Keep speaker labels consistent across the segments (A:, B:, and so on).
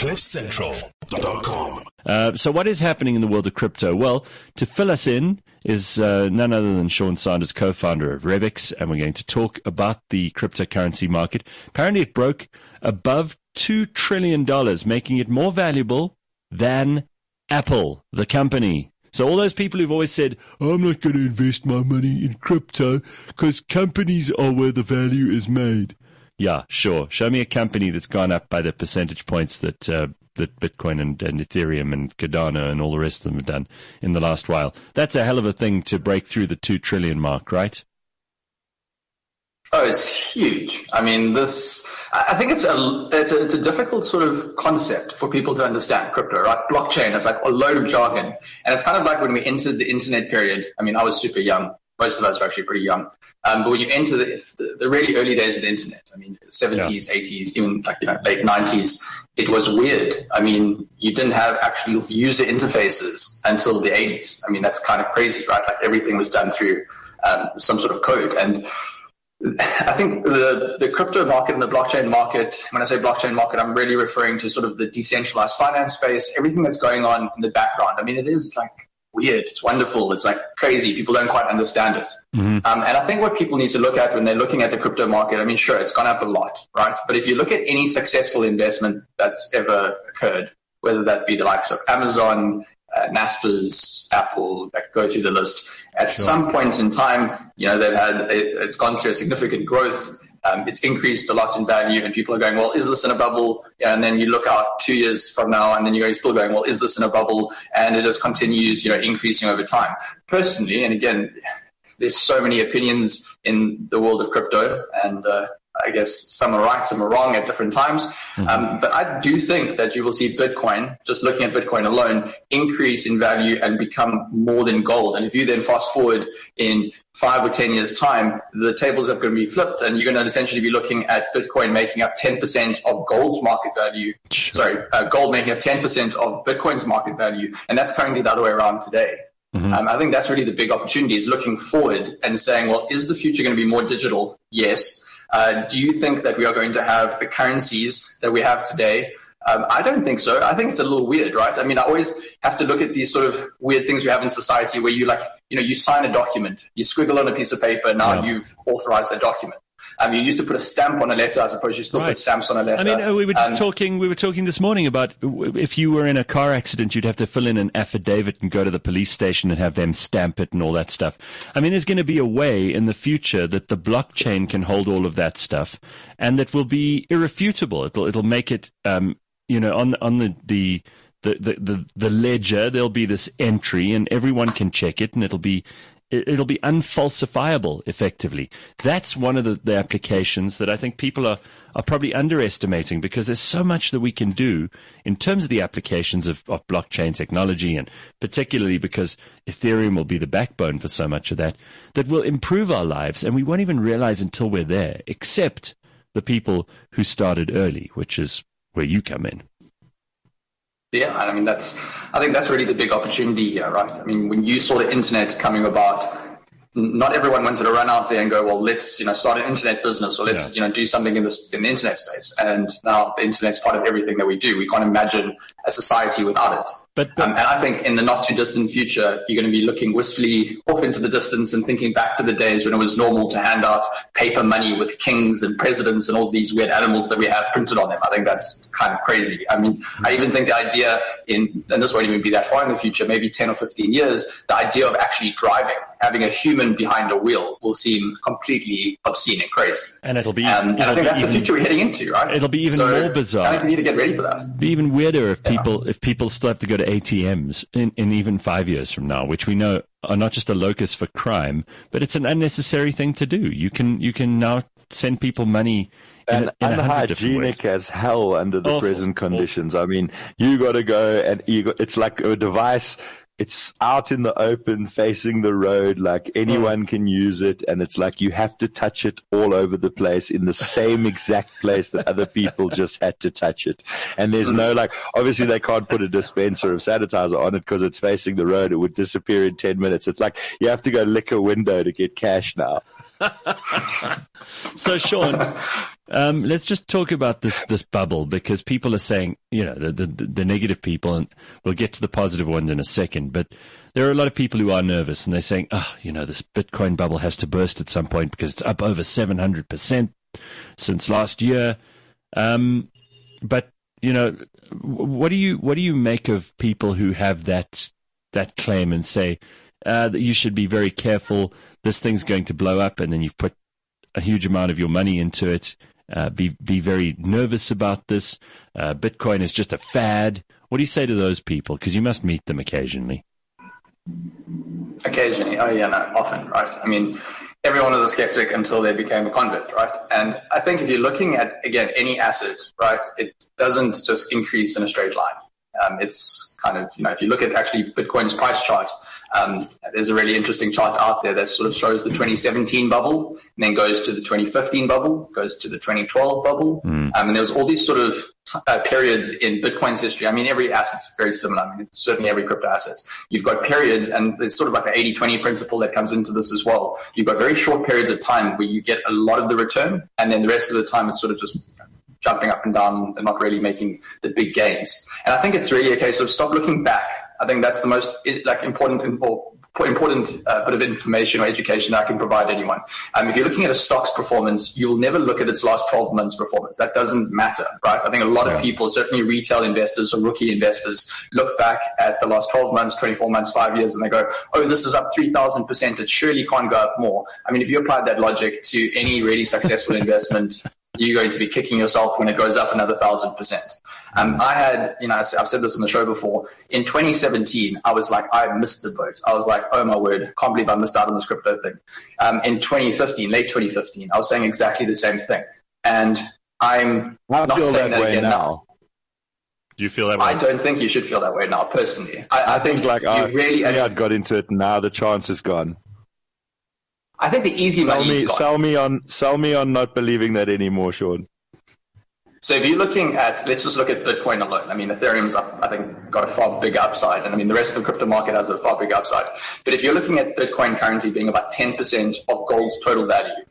A: CliffCentral.com.
B: Uh, so, what is happening in the world of crypto? Well, to fill us in is uh, none other than Sean Sanders, co-founder of Revix, and we're going to talk about the cryptocurrency market. Apparently, it broke above two trillion dollars, making it more valuable than Apple, the company. So all those people who've always said, I'm not going to invest my money in crypto because companies are where the value is made. Yeah, sure. Show me a company that's gone up by the percentage points that uh, that Bitcoin and, and, Ethereum and Cardano and all the rest of them have done in the last while. That's a hell of a thing to break through the two trillion mark, right?
C: Oh, it's huge. I mean, this. I think it's a it's a, it's a difficult sort of concept for people to understand crypto, right? Blockchain. It's like a load of jargon, and it's kind of like when we entered the internet period. I mean, I was super young. Most of us are actually pretty young. Um, but when you enter the, the, the, really early days of the internet, I mean, 70s, yeah. 80s, even like you know, late 90s, it was weird. I mean, you didn't have actual user interfaces until the 80s. I mean, that's kind of crazy, right? Like everything was done through um, some sort of code. And I think the, the crypto market and the blockchain market, when I say blockchain market, I'm really referring to sort of the decentralized finance space, everything that's going on in the background. I mean, it is like weird. It's wonderful. It's like crazy. People don't quite understand it. Mm-hmm. Um, and I think what people need to look at when they're looking at the crypto market, I mean, sure, it's gone up a lot, right? But if you look at any successful investment that's ever occurred, whether that be the likes of Amazon, uh, Naspers, Apple, that go through the list, at sure. some point in time, you know, they've had, it's gone through a significant growth. Um, it's increased a lot in value, and people are going, "Well, is this in a bubble?" And then you look out two years from now, and then you're still going, "Well, is this in a bubble?" And it just continues, you know, increasing over time. Personally, and again, there's so many opinions in the world of crypto, and uh, I guess some are right, some are wrong at different times. Mm-hmm. Um, but I do think that you will see Bitcoin, just looking at Bitcoin alone, increase in value and become more than gold. And if you then fast forward in five or 10 years' time, the tables are going to be flipped and you're going to essentially be looking at Bitcoin making up 10% of gold's market value. Sure. Sorry, uh, gold making up 10% of Bitcoin's market value. And that's currently the other way around today. Mm-hmm. Um, I think that's really the big opportunity is looking forward and saying, well, is the future going to be more digital? Yes. Uh, do you think that we are going to have the currencies that we have today? Um, I don't think so. I think it's a little weird, right? I mean, I always have to look at these sort of weird things we have in society where you like, you know, you sign a document, you squiggle on a piece of paper, now yeah. you've authorized that document. Um, you used to put a stamp on a letter, I suppose you still right. put stamps on a letter.
B: I mean, uh, we were just um, talking. We were talking this morning about if you were in a car accident, you'd have to fill in an affidavit and go to the police station and have them stamp it and all that stuff. I mean, there's going to be a way in the future that the blockchain can hold all of that stuff, and that will be irrefutable. It'll it'll make it, um, you know, on on the the the, the, the, the ledger, there'll be this entry and everyone can check it and it'll be it'll be unfalsifiable effectively. That's one of the, the applications that I think people are, are probably underestimating because there's so much that we can do in terms of the applications of, of blockchain technology and particularly because Ethereum will be the backbone for so much of that, that will improve our lives and we won't even realize until we're there, except the people who started early, which is where you come in.
C: Yeah, I mean that's I think that's really the big opportunity here, right? I mean, when you saw the internet coming about, not everyone wanted to run out there and go, well, let's you know start an internet business or let's yeah. you know do something in this in the internet space. And now the internet's part of everything that we do. We can't imagine a society without it. But, but um, and I think in the not too distant future, you're going to be looking wistfully off into the distance and thinking back to the days when it was normal to hand out paper money with kings and presidents and all these weird animals that we have printed on them. I think that's kind of crazy. I mean. I even think the idea in, and this won't even be that far in the future, maybe 10 or 15 years, the idea of actually driving, having a human behind a wheel will seem completely obscene and crazy.
B: And it'll be,
C: um,
B: it'll
C: and I think that's even, the future we're heading into, right?
B: It'll be even so more bizarre.
C: I think we need to get ready for that.
B: Be even weirder if people, yeah. if people still have to go to ATMs in, in even five years from now, which we know are not just a locus for crime, but it's an unnecessary thing to do. You can you can now send people money.
D: And unhygienic as hell under the awful, present conditions. Awful. I mean, you got to go and you got, it's like a device it's out in the open facing the road like anyone can use it and it's like you have to touch it all over the place in the same exact place that other people just had to touch it. And there's no like obviously they can't put a dispenser of sanitizer on it because it's facing the road. It would disappear in 10 minutes. It's like you have to go lick a window to get cash now
B: so, Sean, um, let's just talk about this this bubble because people are saying, you know, the, the, the negative people, and we'll get to the positive ones in a second. But there are a lot of people who are nervous, and they're saying, oh, you know, this Bitcoin bubble has to burst at some point because it's up over seven hundred percent since last year. Um, but you know, what do you what do you make of people who have that that claim and say uh, that you should be very careful? This thing's going to blow up, and then you've put a huge amount of your money into it. Uh, be be very nervous about this. Uh, Bitcoin is just a fad. What do you say to those people? Because you must meet them occasionally.
C: Occasionally, oh yeah, no, often, right? I mean, everyone was a skeptic until they became a convert, right? And I think if you're looking at, again, any asset, right, it doesn't just increase in a straight line. Um, it's kind of, you know, if you look at actually Bitcoin's price chart, um, there's a really interesting chart out there that sort of shows the 2017 bubble and then goes to the 2015 bubble, goes to the 2012 bubble. Mm. Um, and there's all these sort of uh, periods in Bitcoin's history. I mean, every asset's very similar. I mean, certainly every crypto asset. You've got periods, and there's sort of like an 80 20 principle that comes into this as well. You've got very short periods of time where you get a lot of the return, and then the rest of the time it's sort of just jumping up and down and not really making the big gains. And I think it's really a case of stop looking back. I think that's the most like important important uh, bit of information or education I can provide anyone. Um, if you're looking at a stock's performance, you'll never look at its last 12 months performance. That doesn't matter, right? I think a lot yeah. of people, certainly retail investors or rookie investors, look back at the last 12 months, 24 months, five years, and they go, oh, this is up 3,000%. It surely can't go up more. I mean, if you applied that logic to any really successful investment, you're going to be kicking yourself when it goes up another thousand percent. Um, I had, you know, I've said this on the show before. In 2017, I was like, I missed the boat. I was like, oh my word, can't believe I missed out on this crypto thing. Um, in 2015, late 2015, I was saying exactly the same thing. And I'm
D: I not saying that, that again now. now.
B: Do you feel that way? I
C: don't think you should feel that way now, personally. I, I think,
D: like I really, I got into it. Now the chance is gone.
C: I think the easy
D: sell
C: money.
D: Me, sell me on sell me on not believing that anymore, Sean.
C: So if you're looking at, let's just look at Bitcoin alone. I mean, Ethereum's up, I think, got a far big upside, and I mean, the rest of the crypto market has a far big upside. But if you're looking at Bitcoin currently being about 10% of gold's total value,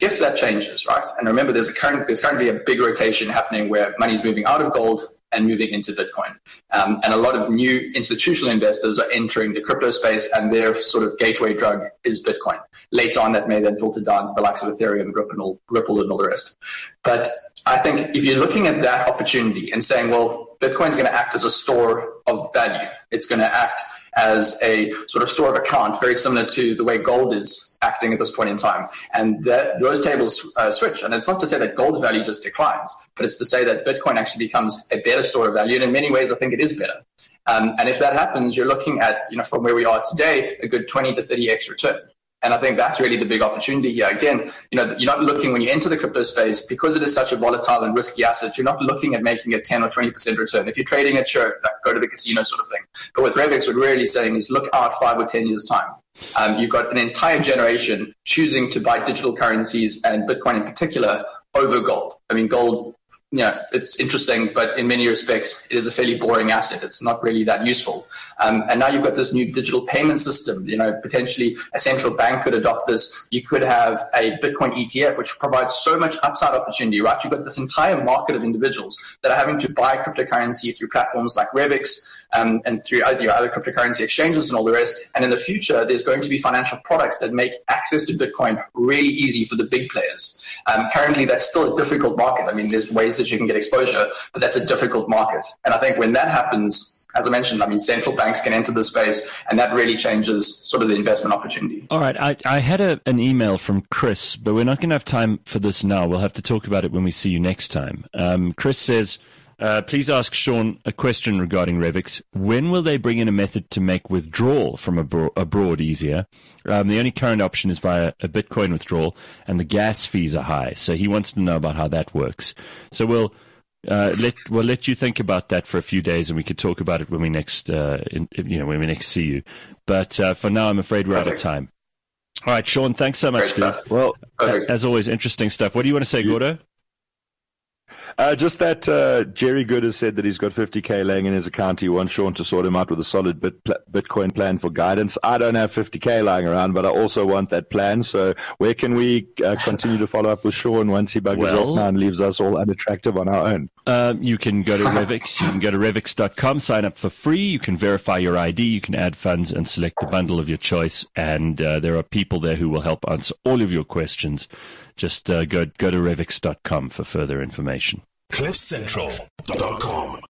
C: if that changes, right? And remember, there's a current, there's currently a big rotation happening where money's moving out of gold and moving into Bitcoin. Um, and a lot of new institutional investors are entering the crypto space, and their sort of gateway drug is Bitcoin. Later on, that may then filter down to the likes of Ethereum, Ripple, Ripple, and all the rest. But I think if you're looking at that opportunity and saying, well, Bitcoin's going to act as a store of value, it's going to act as a sort of store of account, very similar to the way gold is acting at this point in time. And that, those tables uh, switch. And it's not to say that gold value just declines, but it's to say that Bitcoin actually becomes a better store of value. And in many ways, I think it is better. Um, and if that happens, you're looking at, you know, from where we are today, a good 20 to 30x return. And I think that's really the big opportunity here. Again, you know, you're not looking when you enter the crypto space because it is such a volatile and risky asset. You're not looking at making a 10 or 20% return. If you're trading at your like, go to the casino sort of thing. But with Revix, what we're really saying is look out five or 10 years time. Um, you've got an entire generation choosing to buy digital currencies and Bitcoin in particular over gold. I mean, gold yeah, it's interesting, but in many respects, it is a fairly boring asset. It's not really that useful. Um, and now you've got this new digital payment system. You know, potentially a central bank could adopt this. You could have a Bitcoin ETF, which provides so much upside opportunity, right? You've got this entire market of individuals that are having to buy cryptocurrency through platforms like Revix, um, and through other, other cryptocurrency exchanges and all the rest. And in the future, there's going to be financial products that make access to Bitcoin really easy for the big players. Um, currently, that's still a difficult market. I mean, there's ways that you can get exposure, but that's a difficult market. And I think when that happens, as I mentioned, I mean, central banks can enter the space, and that really changes sort of the investment opportunity.
B: All right. I, I had a, an email from Chris, but we're not going to have time for this now. We'll have to talk about it when we see you next time. Um, Chris says, uh, please ask Sean a question regarding Revix. When will they bring in a method to make withdrawal from abro- abroad easier? Um, the only current option is via a Bitcoin withdrawal, and the gas fees are high. So he wants to know about how that works. So we'll uh, let we'll let you think about that for a few days, and we could talk about it when we next uh, in, you know when we next see you. But uh, for now, I'm afraid we're Perfect. out of time. All right, Sean. Thanks so much.
C: Well,
B: as always, interesting stuff. What do you want to say, Gordo?
D: Uh, just that uh, Jerry Good has said that he's got 50k laying in his account. He wants Sean to sort him out with a solid bit, Bitcoin plan for guidance. I don't have 50k lying around, but I also want that plan. So where can we uh, continue to follow up with Sean once he buggers well, off now and leaves us all unattractive on our own?
B: Um, you can go to Revix. You can go to Revix.com, sign up for free. You can verify your ID. You can add funds and select the bundle of your choice. And uh, there are people there who will help answer all of your questions just uh, go go to revix.com for further information. CliffCentral.com